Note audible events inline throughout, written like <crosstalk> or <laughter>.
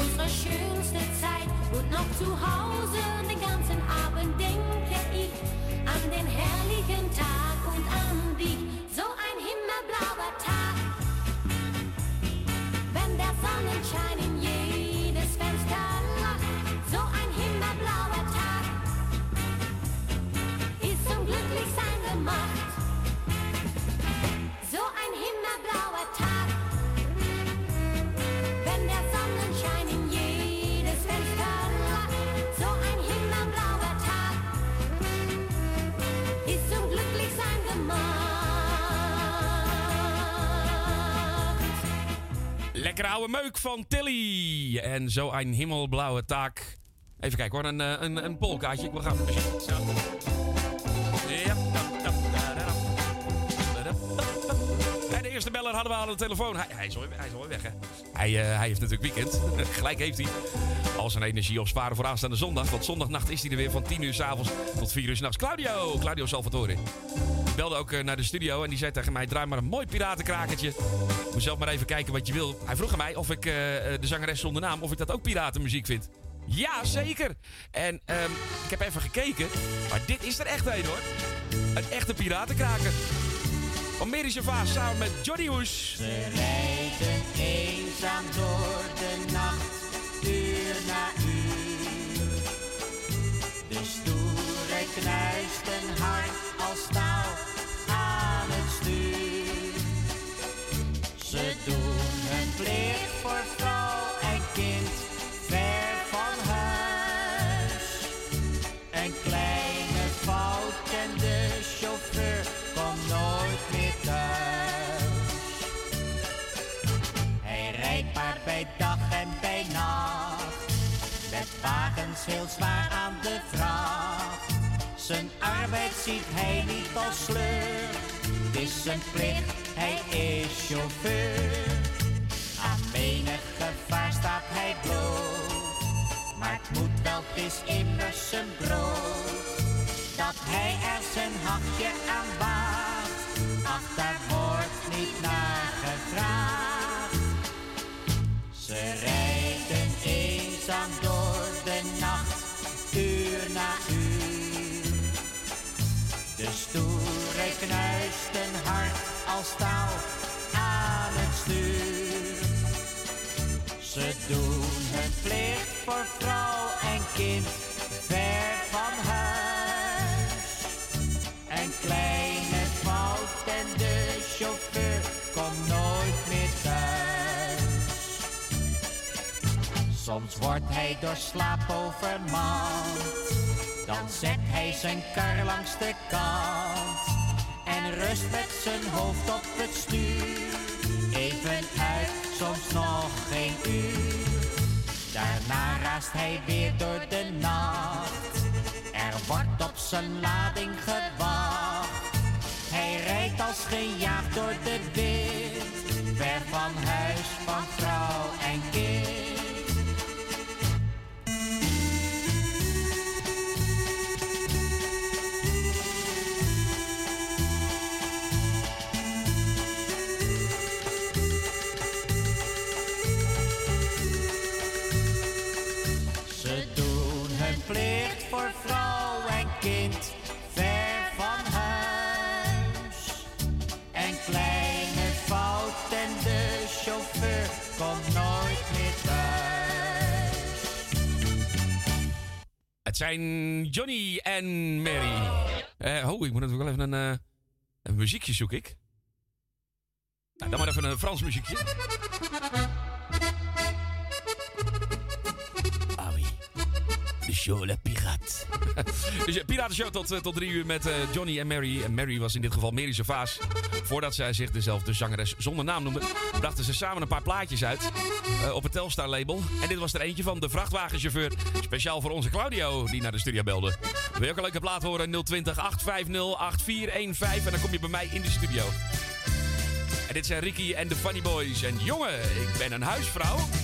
unsere schönste Zeit. Und noch zu Hause Lekker oude meuk van Tilly. En zo een hemelblauwe taak. Even kijken hoor, een, eh, een, een polkaatje. We gaan. Ja. En de eerste beller hadden we aan de telefoon. Hij, hij, is, alweer, hij is alweer weg, hè? Hij, eh, hij heeft natuurlijk weekend. <laughs> Gelijk heeft hij. Al zijn energie opsparen voor aanstaande zondag. Want zondagnacht is hij er weer van 10 uur s'avonds tot 4 uur s'nachts. Claudio, Claudio Salvatore. Belde ook eh, naar de studio en die zei tegen mij: draai maar een mooi piratenkrakertje. Moet zelf maar even kijken wat je wil. Hij vroeg aan mij of ik eh, de zangeres zonder naam, of ik dat ook piratenmuziek vind. Ja, zeker. En ehm, ik heb even gekeken. Maar dit is er echt een hoor. Een echte piratenkraker. Van Mary Vaas samen met Johnny Hoes. Ze rijden eenzaam door de nacht, uur na uur. De stoere knuist wagens heel zwaar aan de vracht. Zijn arbeid ziet hij niet als sleur, het is zijn plicht, hij is chauffeur. Aan menig gevaar staat hij bloot, maar het moet wel, het is immers zijn brood. Dat hij er zijn hachje aan waagt, ach wordt niet naar gevraagd. Stoere knuist een hart als staal aan het stuur. Ze doen hun plicht voor vrouw en kind, ver van huis. Een kleine fout en de chauffeur komt nooit meer thuis. Soms wordt hij door slaap overmand. Dan zet hij zijn kar langs de kant. En rust met zijn hoofd op het stuur. Even uit, soms nog geen uur. Daarna raast hij weer door de nacht. Er wordt op zijn lading gewacht. Hij rijdt als gejaagd door de wind. Zijn Johnny en Mary. Oh, ik moet natuurlijk wel even een, eh, een muziekje zoeken. Ik. Nou, dan maar even een Frans muziekje. Ah oui. De show <laughs> Dus ja, Piratenshow tot, eh, tot drie uur met eh, Johnny en Mary. En Mary was in dit geval Mary Vaas. Voordat zij zich dezelfde zangeres zonder naam noemde... brachten ze samen een paar plaatjes uit eh, op het Telstar label. En dit was er eentje van de vrachtwagenchauffeur. Speciaal voor onze Claudio, die naar de studio belde. Wil je ook een leuke plaat horen? 020 850 8415. En dan kom je bij mij in de studio. En dit zijn Ricky en de Funny Boys. En jongen, ik ben een huisvrouw.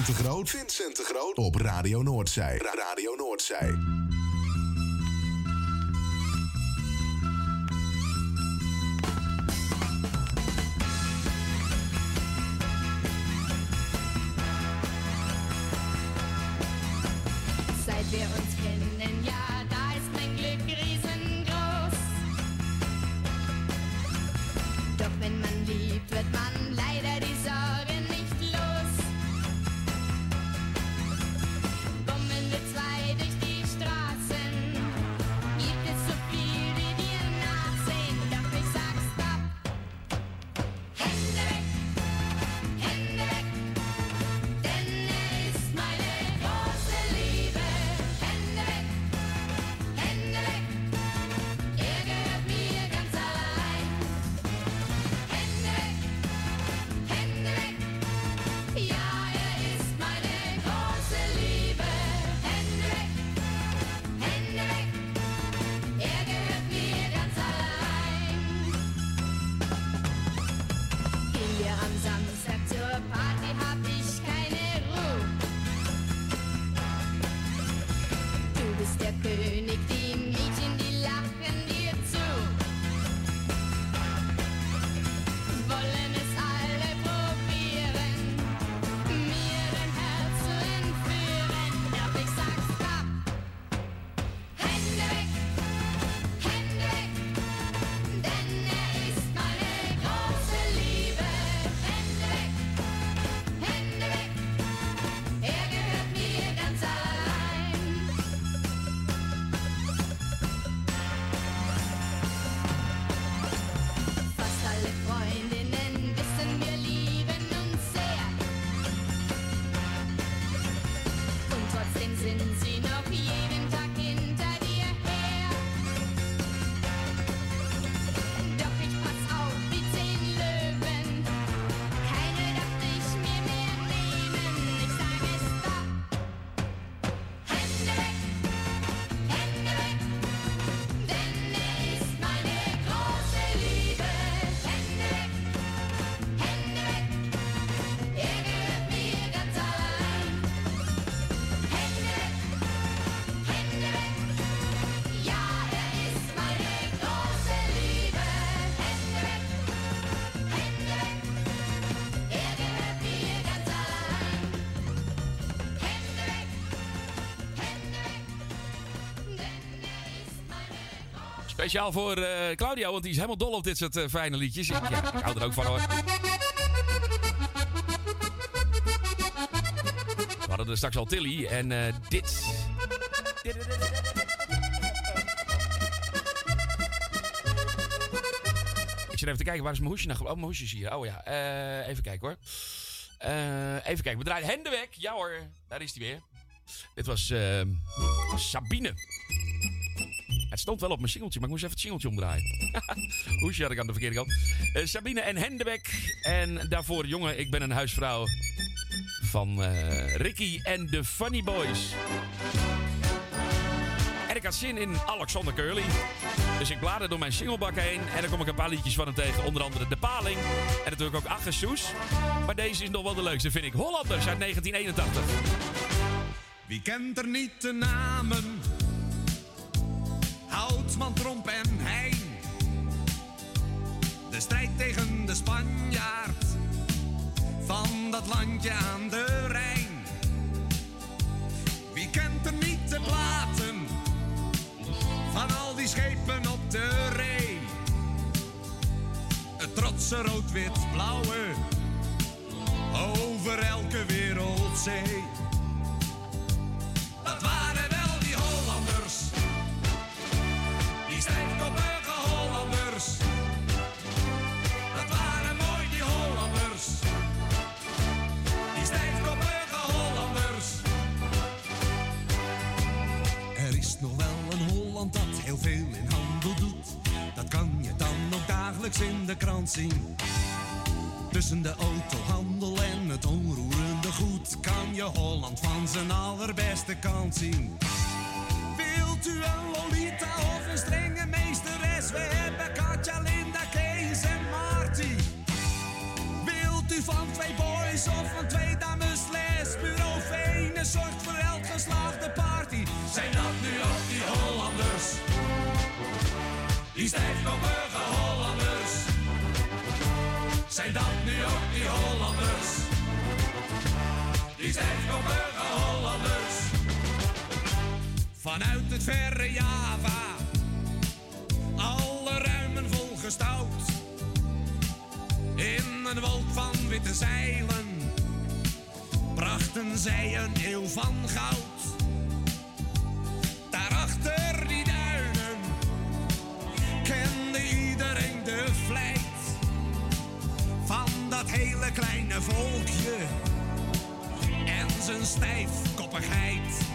Vincent de Groot. Vincent de Groot. Op Radio Noordzij. Ra- Radio Noordzij. Speciaal voor eh, Claudio, want die is helemaal dol op dit soort eh, fijne liedjes. Ik, hou er ook van hoor. We hadden er straks al Tilly en eh, dit. Ik zit even te kijken, waar is mijn hoesje nou? Oh, mijn hoesje is hier. Oh ja, even kijken hoor. Even kijken, we draaien Hende weg. Ja hoor, daar is hij weer. Dit was Sabine. Het stond wel op mijn singeltje, maar ik moest even het singeltje omdraaien. <laughs> Hoesje had ik aan de verkeerde kant. Eh, Sabine en Hendebek. En daarvoor, jongen, ik ben een huisvrouw. Van eh, Ricky en de Funny Boys. En ik had zin in Alexander Curly. Dus ik blader door mijn singlebak heen. En dan kom ik een paar liedjes van hem tegen. Onder andere De Paling. En natuurlijk ook Aggesoes. Maar deze is nog wel de leukste, vind ik. Hollanders uit 1981. Wie kent er niet de namen? Houtman, Tromp en Heijn. De strijd tegen de Spanjaard van dat landje aan de Rijn. Wie kent er niet de platen van al die schepen op de ree? Het trotse rood-wit-blauwe over elke wereldzee. Holland dat heel veel in handel doet. Dat kan je dan ook dagelijks in de krant zien. Tussen de autohandel en het onroerende goed kan je Holland van zijn allerbeste kant zien. Wilt u een Lolita of een strenge meesteres? We hebben Katja, Linda, Kees en Marty. Wilt u van twee boys of van twee dames les? Bureau Vene zorgt voor elk Die stijfkoppige Hollanders. Zijn dat nu ook die Hollanders? Die stijfkoppige Hollanders. Vanuit het verre Java. Alle ruimen volgestouwd. In een wolk van witte zeilen. Brachten zij een eeuw van goud. Hele kleine volkje en zijn stijfkoppigheid.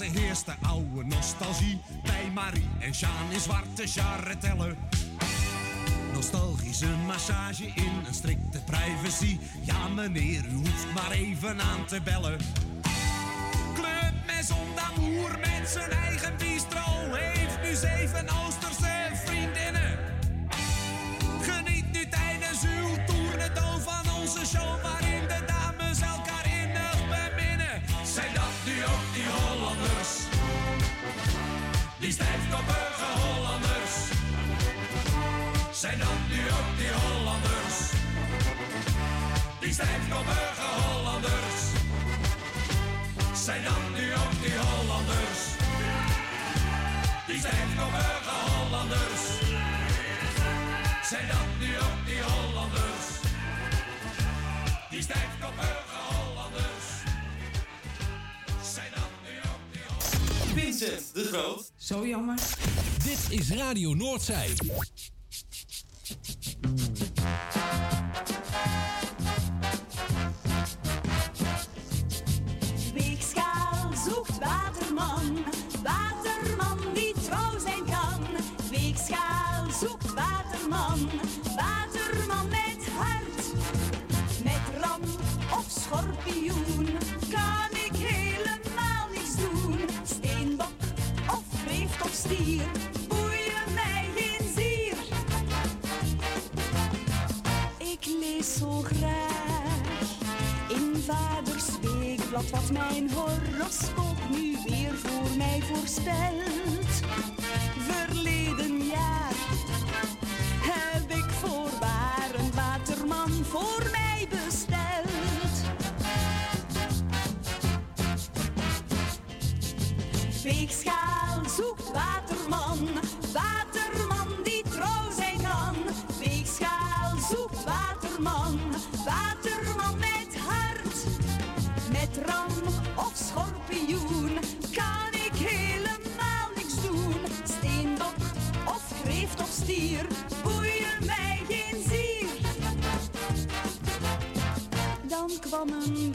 Oase heerst de oude nostalgie. Bij Marie en Sjaan in zwarte charretellen. Nostalgische massage in een strikte privacy. Ja meneer, u hoeft maar even aan te bellen. Club d'Amour met zijn eigen bistro. Heeft nu zeven Oosterse vriendinnen. Zijn dat nu ook die Hollanders? Die stijfkoppige Hollanders. Zijn dat nu ook die Hollanders? Die stijfkoppige Hollanders. Zijn dat nu ook die Hollanders? Die stijfkoppige Hollanders. Zijn dat nu ook die Hollanders? Vincent de Groot. Zo jammer. Dit is Radio Noordzij. Wat mijn horoscoop nu weer voor mij voorspelt. Verleden jaar heb ik voorwaar een waterman voor stier boeien mij geen zier. Dan kwam een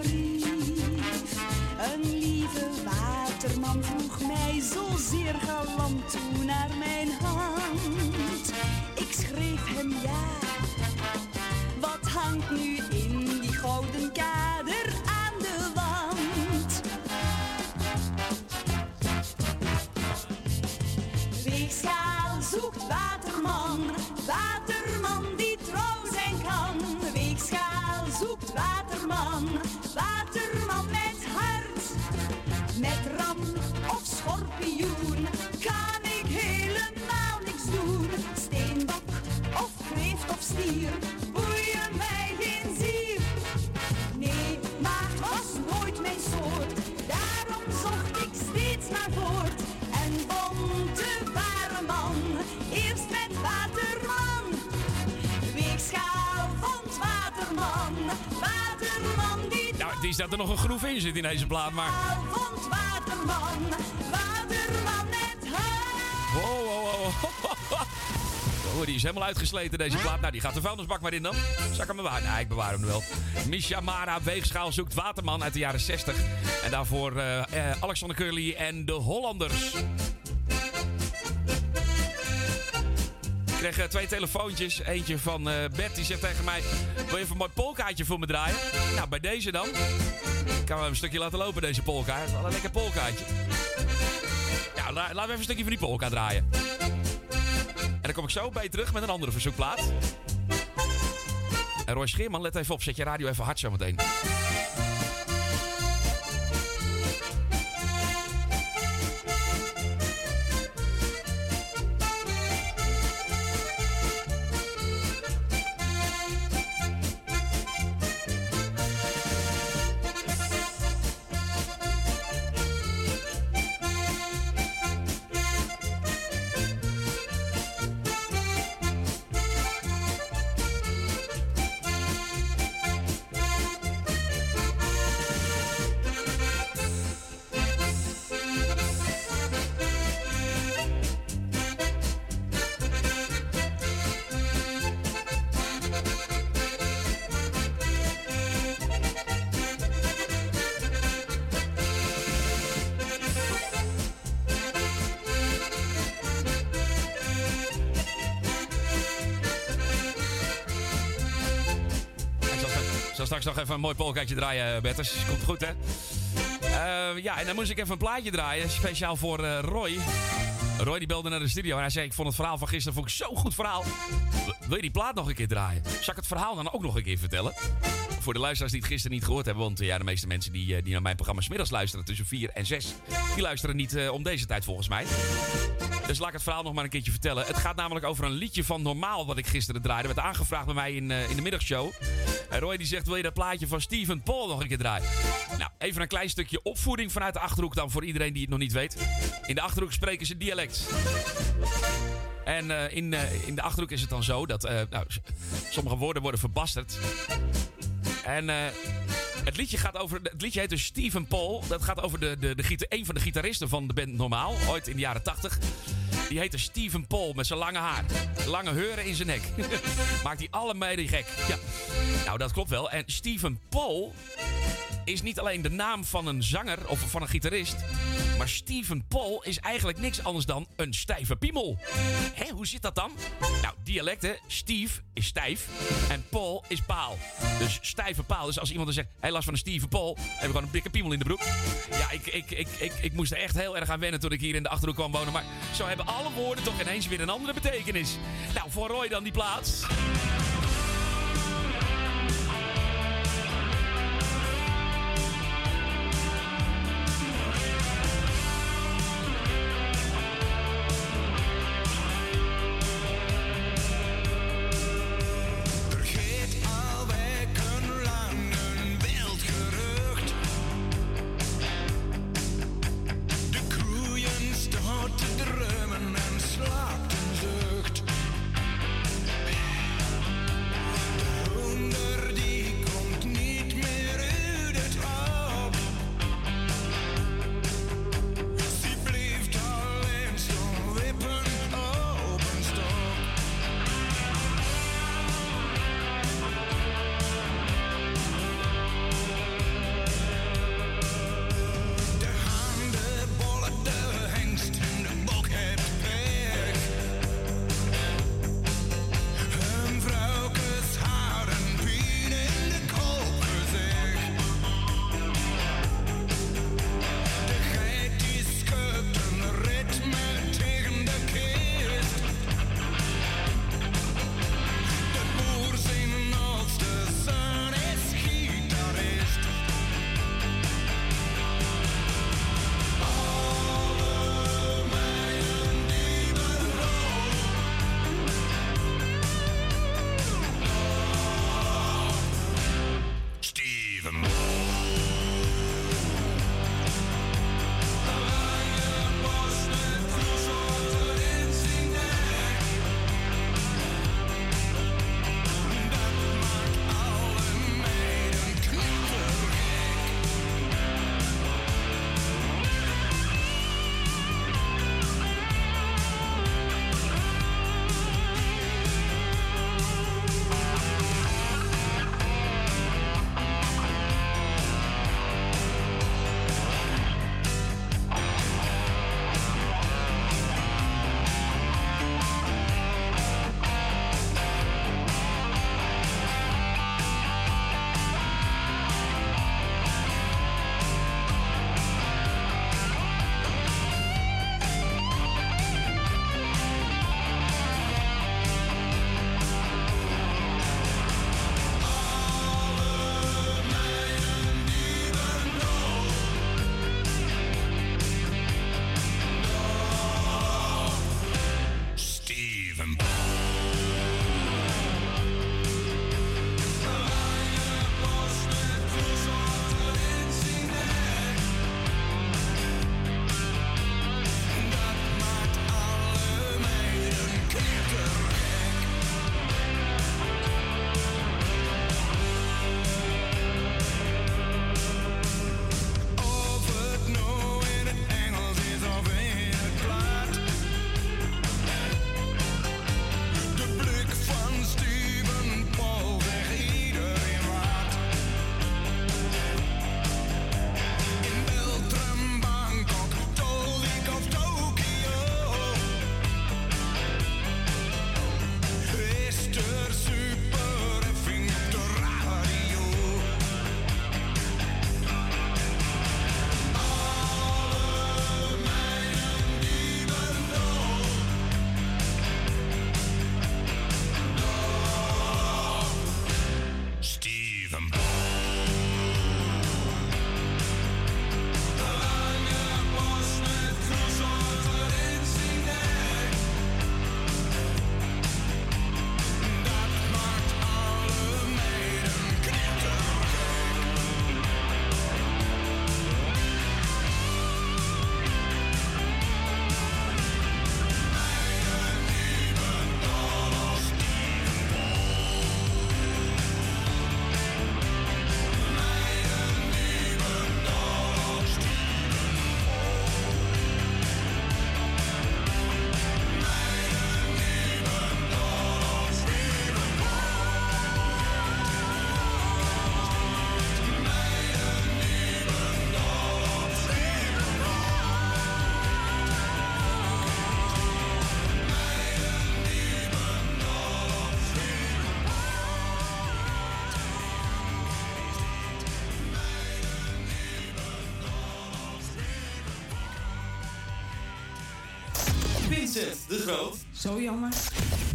is dat er nog een groef in zit in deze plaat, maar... Waterman, waterman met. Wow, wow, wow. <laughs> Oh, die is helemaal uitgesleten, deze plaat. Nou, die gaat de vuilnisbak maar in dan. Zal ik hem bewaren? Nee, ik bewaar hem wel. Misha Mara, Weegschaal zoekt Waterman uit de jaren 60. En daarvoor eh, eh, Alexander Curly en de Hollanders. Kreeg eh, twee telefoontjes. Eentje van eh, Bert, die zegt tegen mij... Wil je even een mooi polkaatje voor me draaien? Nou, bij deze dan. Ik kan even een stukje laten lopen, deze polka. Het is een lekker polkaatje. Ja, la- laten we even een stukje van die polka draaien. En dan kom ik zo bij terug met een andere verzoekplaat. En Roy Scheerman, let even op. Zet je radio even hard zo meteen. Zal, straks- nog even een mooi polkaatje draaien, Betters. Komt goed, hè? Eh, ja, en dan moest ik even een plaatje draaien. Speciaal voor eh, Roy. Roy die belde naar de studio en hij zei... Ik vond het verhaal van gisteren vond ik zo'n goed verhaal. Wil je die plaat nog een keer draaien? Zal ik het verhaal dan ook nog een keer vertellen? Voor de luisteraars die het gisteren niet gehoord hebben... want eh, ja, de meeste mensen die, eh, die naar mijn programma middags luisteren... tussen 4 en 6... die luisteren niet eh, om deze tijd volgens mij. Dus laat ik het verhaal nog maar een keertje vertellen. Het gaat namelijk over een liedje van Normaal wat ik gisteren draaide. Werd aangevraagd bij mij in, eh, in de middagshow. En Roy die zegt, wil je dat plaatje van Steven Paul nog een keer draaien? Nou, even een klein stukje opvoeding vanuit de Achterhoek dan voor iedereen die het nog niet weet. In de Achterhoek spreken ze dialect. En eh, in, eh, in de Achterhoek is het dan zo dat eh, nou, sommige woorden worden verbasterd. En het liedje gaat over. Het liedje heet dus Steven Paul. Dat gaat over de, de, de, een van de gitaristen van de band Normaal. Ooit in de jaren 80. Die heette Steven Paul met zijn lange haar. Lange heuren in zijn nek. <laughs> Maakt hij alle meiden gek. Ja. Nou, dat klopt wel. En Steven Paul is niet alleen de naam van een zanger of van een gitarist. Maar Steven Paul is eigenlijk niks anders dan een stijve piemel. Hé, hoe zit dat dan? Nou, dialecten. Steve is stijf en Paul is paal. Dus stijve paal. Dus als iemand dan zegt, hij last van een Steven Paul, heb ik gewoon een dikke piemel in de broek. Ja, ik, ik, ik, ik, ik moest er echt heel erg aan wennen toen ik hier in de Achterhoek kwam wonen. Maar zo hebben alle woorden toch ineens weer een andere betekenis. Nou, voor Roy dan die plaats.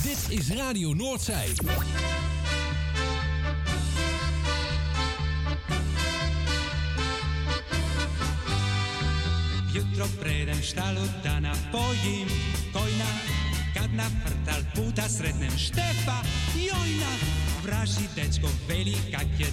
Dit is Radio Noordzij. Jutro predem štalu da napojim kojna Kad na vrtal puta sretnem Štefa Jojna Vraži dečko veli kak je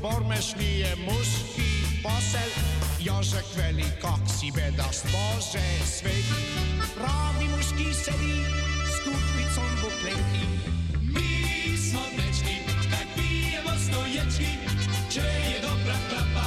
bormestrie moest ki Basel Jozek veli kaksi vedast Bože sveti. Ravimuski sedi, stupicom bukleti. Mi smo dečki, takvi je stoječki, če je dobra klapa.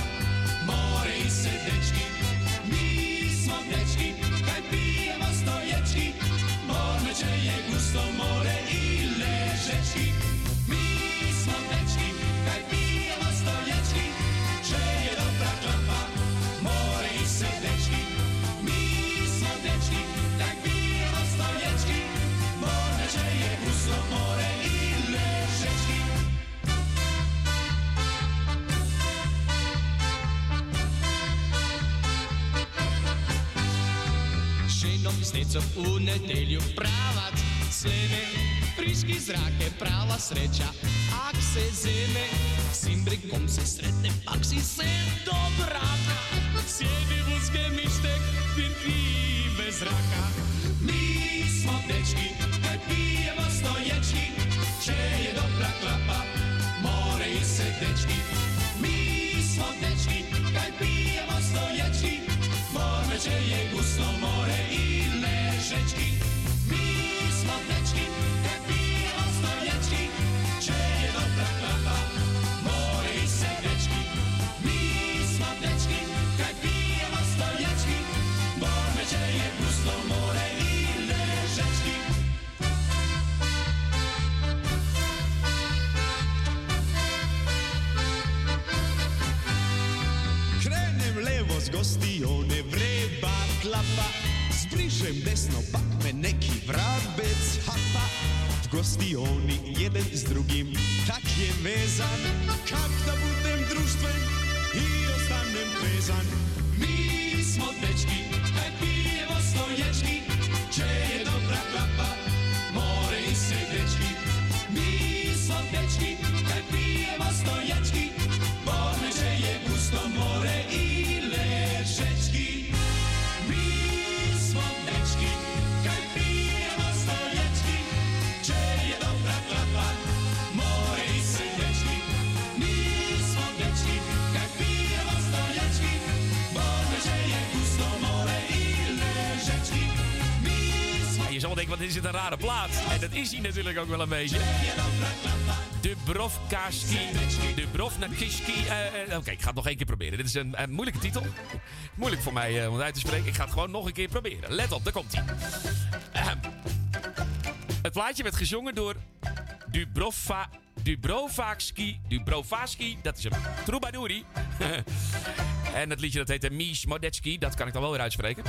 u nedelju pravac Sleme, friški zrake, prava sreća Ak se zeme, s imbrikom se sretne Pak si se dobraka Sjedi vuzke mištek, ti bez raka. Mi smo dečki, ne pijemo stoječki Če je dobra klapa, more i se dečki. klapa Zbrišem desno pa me neki vrabec hapa. V gostioni jeden s drugim tak je vezan. Kak da budem društven i ostanem vezan. Wat is dit een rare plaat? En dat is hij natuurlijk ook wel een beetje. Dubrovkaski, Dubrovnakiski. eh, eh, Oké, ik ga het nog één keer proberen. Dit is een, moeilijke titel. Moeilijk voor mij eh, om het uit te spreken. Ik ga het gewoon nog een keer proberen. Let op, daar komt hij. Het plaatje werd gezongen door Dubrova, Dubrovakski, Dubrovakski, dat is een troubadouri. <laughs> en het liedje dat heette Mies Modetski, dat kan ik dan wel weer uitspreken.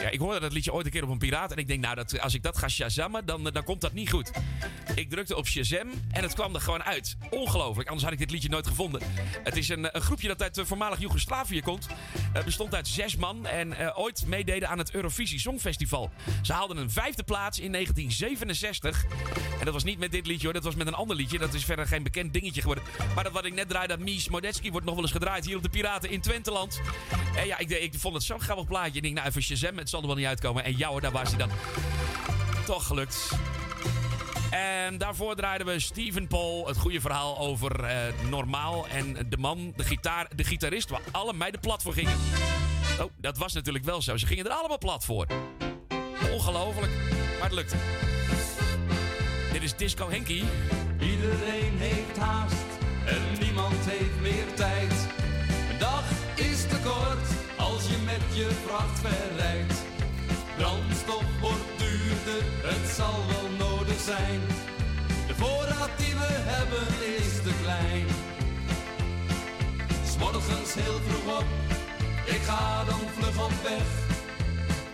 Ja, ik hoorde dat liedje ooit een keer op een piraat. En ik denk, nou, dat, als ik dat ga shazammen, dan, dan komt dat niet goed. Ik drukte op Shazam en het kwam er gewoon uit. Ongelooflijk, anders had ik dit liedje nooit gevonden. Het is een, een groepje dat uit eh, voormalig Joegoslavië komt. Het bestond uit zes man en eh, ooit meededen aan het Eurovisie Songfestival. Ze haalden een vijfde plaats in 1967. Dat was niet met dit liedje hoor, dat was met een ander liedje. Dat is verder geen bekend dingetje geworden. Maar dat wat ik net draaide, dat Mies Modetski, wordt nog wel eens gedraaid hier op de Piraten in Twenteland. En ja, ik, ik vond het zo'n grappig plaatje. Ik denk, nou even Shazam, het zal er wel niet uitkomen. En jou, daar was hij dan. Toch gelukt. En daarvoor draaiden we Steven Paul, het goede verhaal over eh, Normaal. En de man, de, gitaar, de gitarist, waar alle meiden plat voor gingen. Oh, dat was natuurlijk wel zo. Ze gingen er allemaal plat voor. Ongelooflijk, maar het lukte. Dit is Disco Henky. Iedereen heeft haast en niemand heeft meer tijd. Een dag is te kort als je met je vracht verrijdt. Brandstof wordt duurder, het zal wel nodig zijn. De voorraad die we hebben is te klein. S'morgens heel vroeg op, ik ga dan vlug op weg.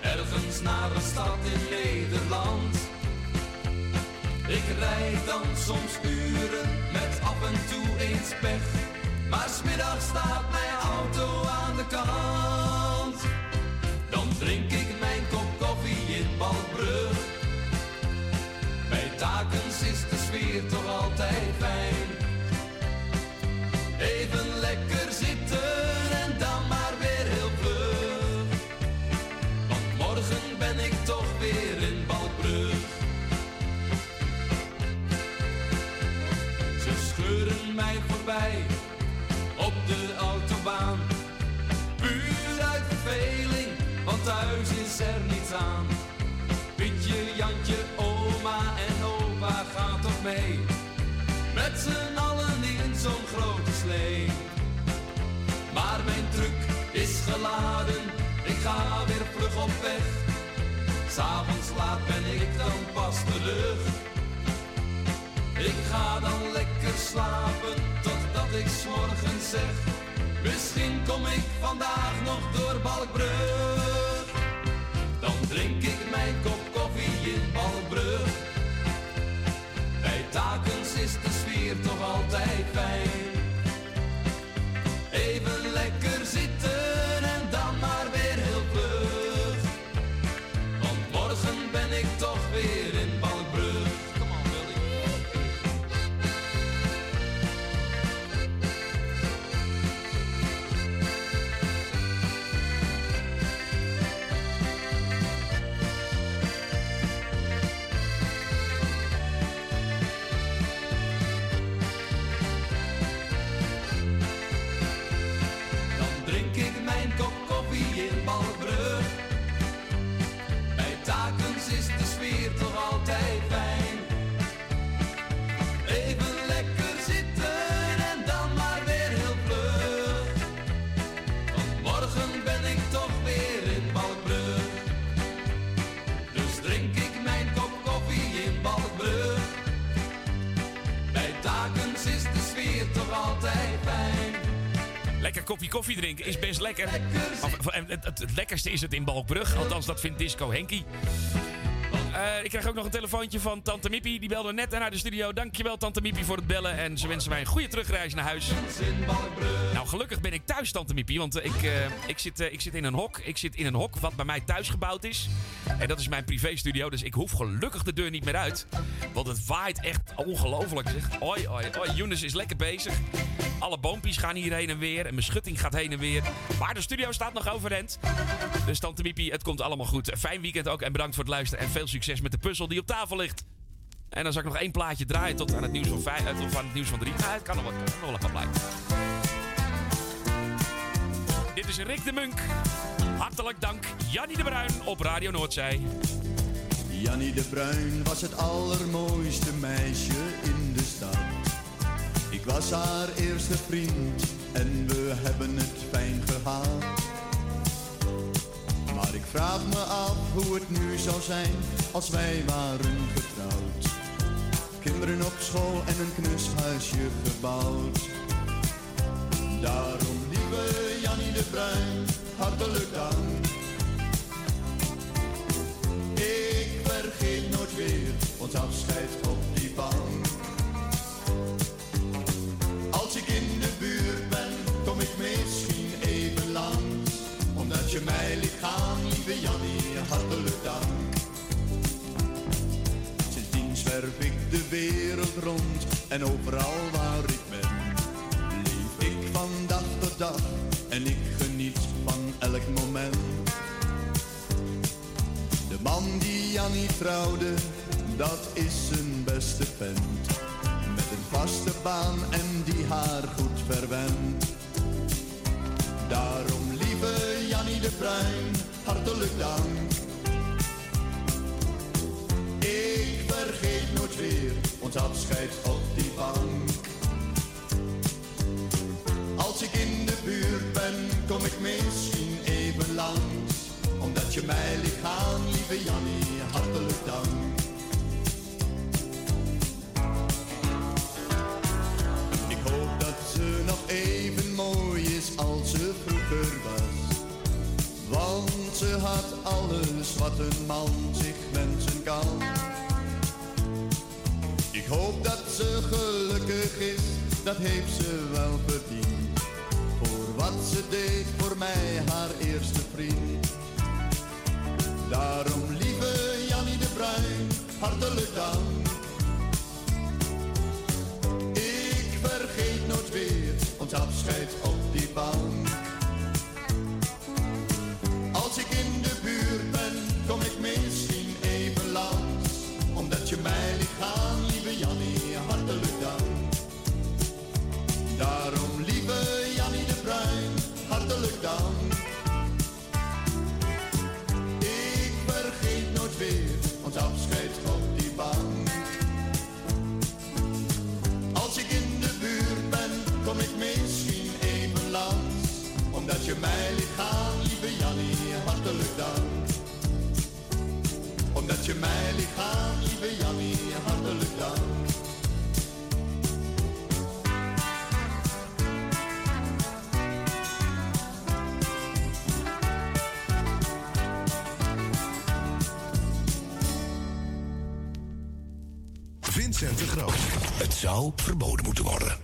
Ergens naar een stad in Nederland. Ik rijd dan soms uren met af en toe eens pech. Maar smiddag staat mijn auto aan de kant. Dan drink ik op de autobaan. Puur uit verveling, want thuis is er niets aan. Pietje, Jantje, oma en opa gaan toch mee. Met z'n allen in zo'n grote slee. Maar mijn truck is geladen, ik ga weer vlug op weg. S'avonds laat ben ik dan pas terug. Ik ga dan lekker slapen totdat ik s'morgens zeg. Misschien kom ik vandaag nog door Balkbrug. Dan drink ik mijn kop koffie in Balkbrug. Bij Takens is de sfeer toch altijd fijn. Koffie drinken is best lekker. Het lekkerste is het in Balkbrug. Althans, dat vindt Disco Henky. Eh, krijg ook nog een telefoontje van Tante Miepie. Die belde net naar de studio. Dankjewel, Tante Miepie, voor het bellen. En ze wensen mij een goede terugreis naar huis. Nou, gelukkig ben ik thuis, Tante Miepie. Want eh, ik, eh, ik, zit, eh, ik zit in een hok. Ik zit in een hok wat bij mij thuis gebouwd is. En dat is mijn privéstudio. Dus ik hoef gelukkig de deur niet meer uit. Want het waait echt ongelooflijk. Oi, oi, oi. Younes is lekker bezig. Alle boompjes gaan hier heen en weer. En mijn schutting gaat heen en weer. Maar de studio staat nog overeind. Dus Tante Miepie, het komt allemaal goed. Fijn weekend ook. En bedankt voor het luisteren. En veel succes met de puzzel die op tafel ligt. En dan zal ik nog één plaatje draaien tot aan het nieuws van, vijf, eh, tot aan het nieuws van drie. Nou, het kan nog wat, kan nog wel blijven. Dit is Rick de Munk. Hartelijk dank, Jannie de Bruin op Radio Noordzee. Jannie de Bruin was het allermooiste meisje in de stad. Ik was haar eerste vriend en we hebben het fijn gehad. Ik vraag me af hoe het nu zou zijn als wij waren getrouwd. Kinderen op school en een knushuisje gebouwd. Daarom, lieve Jannie de Bruin, hartelijk dank. Ik vergeet nooit weer ons afscheid op die bank. Rond en overal waar ik ben. Leef ik van dag tot dag en ik geniet van elk moment. De man die Jannie trouwde, dat is zijn beste vent. Met een vaste baan en die haar goed verwendt. Daarom, lieve Jannie de Bruin, hartelijk dank. Ik vergeet nooit weer ons afscheid op die bank. Als ik in de buurt ben, kom ik misschien even langs. Omdat je mij liet gaan, lieve Jannie, hartelijk dank. Ik hoop dat ze nog even mooi is als ze vroeger was. Want ze had alles wat een man zich wensen kan. Ik hoop dat ze gelukkig is, dat heeft ze wel verdiend. Voor wat ze deed voor mij, haar eerste vriend. Daarom, lieve Jannie de Bruin, hartelijk dank. Ik vergeet nooit weer ons afscheid op die bank. Zou verboden moeten worden.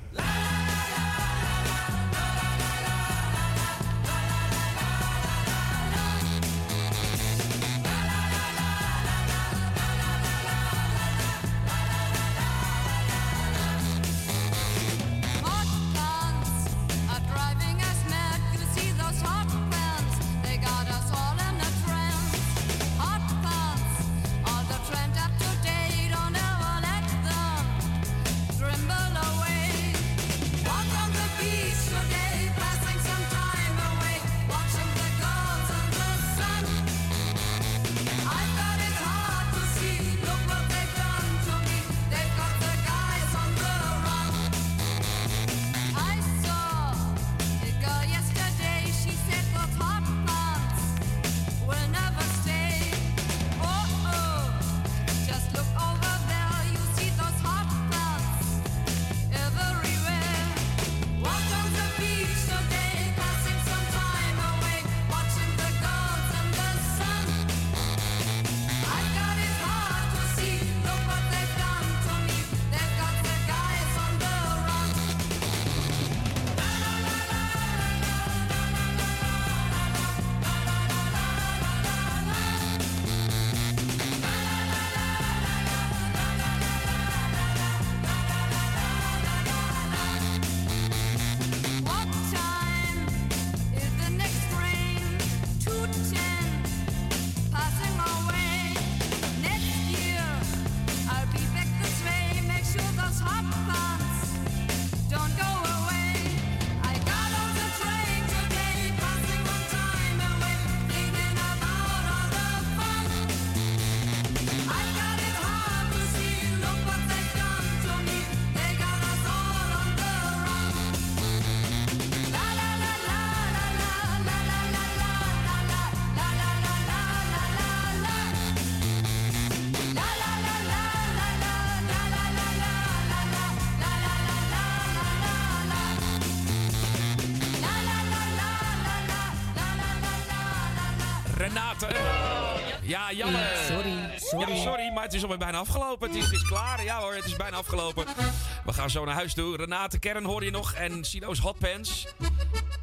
Harte. Ja, Janne. Sorry, sorry. Ja, sorry, maar het is alweer bijna afgelopen. Het is, het is klaar. Ja hoor, het is bijna afgelopen. We gaan zo naar huis toe. Renate Kern hoor je nog. En Sino's Hotpants.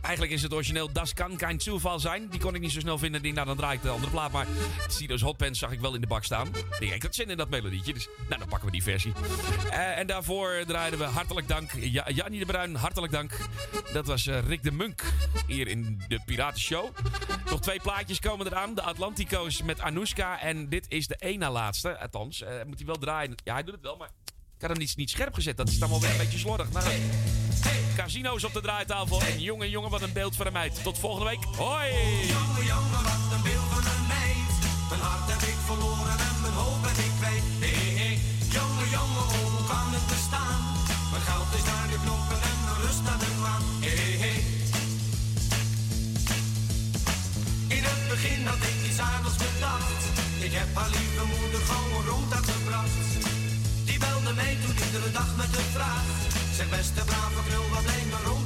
Eigenlijk is het origineel Das kan kein Zufall zijn. Die kon ik niet zo snel vinden. Die, nou, dan draai ik de andere plaat. Maar Sino's Hotpants zag ik wel in de bak staan. Denk, ik had zin in dat melodietje. Dus nou, dan pakken we die versie. Eh, en daarvoor draaiden we hartelijk dank. Ja, Jannie de Bruin, hartelijk dank. Dat was eh, Rick de Munk hier in de Piratenshow. Nog twee plaatjes komen eraan. De Atlantico's met Anoushka. En dit is de na laatste. Althans, eh, moet hij wel draaien. Ja, hij doet het wel, maar ik had hem niet, niet scherp gezet. Dat is dan wel weer een beetje slordig. Hey, casino's op de draaitafel. En jongen, jongen, wat een beeld van een meid. Tot volgende week. Hoi! Jongen, jongen, wat een beeld van een meid. Mijn hart heb ik verloren en mijn hoop ben ik kwijt. Hey, hey, jongen, jongen, hoe kan het bestaan? Mijn geld is naar de knoppen en mijn rust naar de maan. Hey, hey. In het begin had ik iets aardigs bedacht. Ik heb haar lieve dag met een vraag. Zeg beste brave knul, wat blijft me